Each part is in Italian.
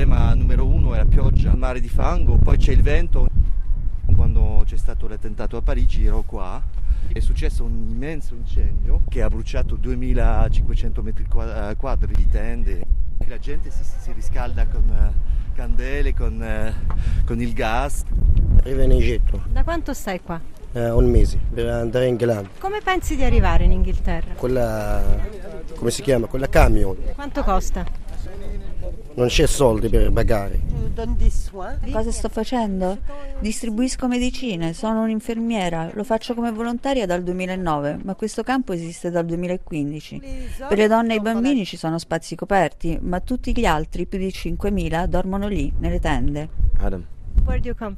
problema numero uno è la pioggia, il mare di fango, poi c'è il vento. Quando c'è stato l'attentato a Parigi ero qua, è successo un immenso incendio che ha bruciato 2500 metri eh, quadri di tende. La gente si, si riscalda con uh, candele, con, uh, con il gas. Arrivo in Egitto. Da quanto stai qua? Uh, un mese per andare in Inghilterra. Come pensi di arrivare in Inghilterra? Quella, come si chiama? Quella camion. Quanto costa? Non c'è soldi per pagare. Cosa sto facendo? Distribuisco medicine, sono un'infermiera, lo faccio come volontaria dal 2009, ma questo campo esiste dal 2015. Per le donne e i bambini ci sono spazi coperti, ma tutti gli altri, più di 5.000, dormono lì, nelle tende. Adam.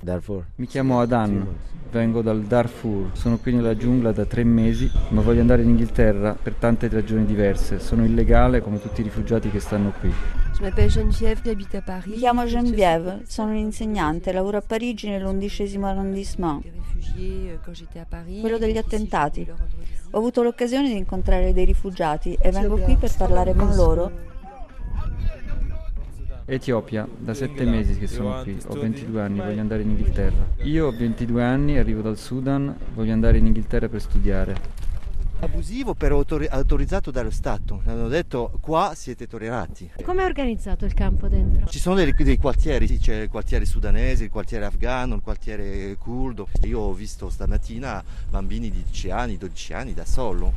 Darfur. Mi chiamo Adan, vengo dal Darfur, sono qui nella giungla da tre mesi, ma voglio andare in Inghilterra per tante ragioni diverse. Sono illegale come tutti i rifugiati che stanno qui. Mi chiamo Geneviève, sono un'insegnante, lavoro a Parigi nell'undicesimo arrondissement, quello degli attentati. Ho avuto l'occasione di incontrare dei rifugiati e vengo qui per parlare con loro Etiopia, da sette mesi che sono qui, ho 22 anni, voglio andare in Inghilterra. Io ho 22 anni, arrivo dal Sudan, voglio andare in Inghilterra per studiare. Abusivo però autori- autorizzato dallo Stato, hanno detto qua siete tollerati. Come è organizzato il campo dentro? Ci sono dei, dei quartieri, sì, c'è il quartiere sudanese, il quartiere afghano, il quartiere curdo. Io ho visto stamattina bambini di 10 anni, 12 anni da solo.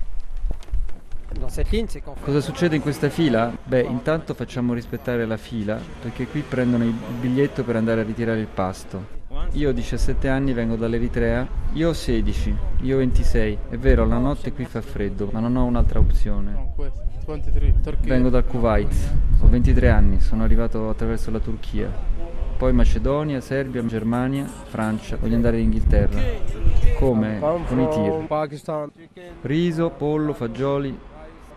Cosa succede in questa fila? Beh, intanto facciamo rispettare la fila perché qui prendono il biglietto per andare a ritirare il pasto. Io ho 17 anni, vengo dall'Eritrea. Io ho 16, io ho 26. È vero, la notte qui fa freddo, ma non ho un'altra opzione. Vengo dal Kuwait, ho 23 anni, sono arrivato attraverso la Turchia. Poi Macedonia, Serbia, Germania, Francia. Voglio andare in Inghilterra. Come? Con i tir. Riso, pollo, fagioli.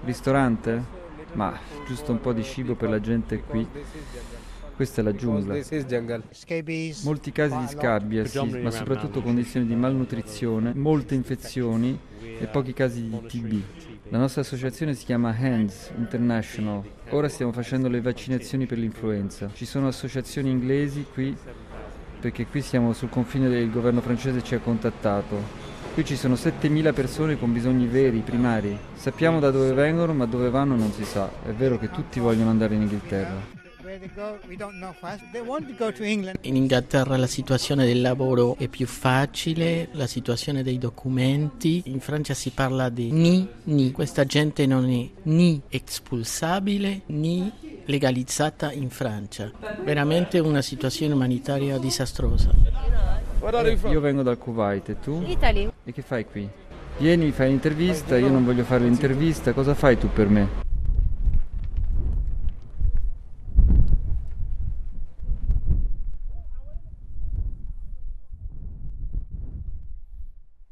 Ristorante? Ma giusto un po' di cibo per la gente qui. Questa è la giungla. Molti casi di scabbia, sì, ma soprattutto condizioni di malnutrizione, molte infezioni e pochi casi di TB. La nostra associazione si chiama HANDS International. Ora stiamo facendo le vaccinazioni per l'influenza. Ci sono associazioni inglesi qui perché qui siamo sul confine del governo francese ci ha contattato. Qui ci sono 7.000 persone con bisogni veri, primari. Sappiamo da dove vengono, ma dove vanno non si sa. È vero che tutti vogliono andare in Inghilterra. In Inghilterra la situazione del lavoro è più facile, la situazione dei documenti. In Francia si parla di ni, ni. Questa gente non è ni espulsabile ni legalizzata in Francia. Veramente una situazione umanitaria disastrosa. Io vengo dal Kuwait e tu? Italy. E che fai qui? Vieni, fai l'intervista, io non voglio fare l'intervista, cosa fai tu per me?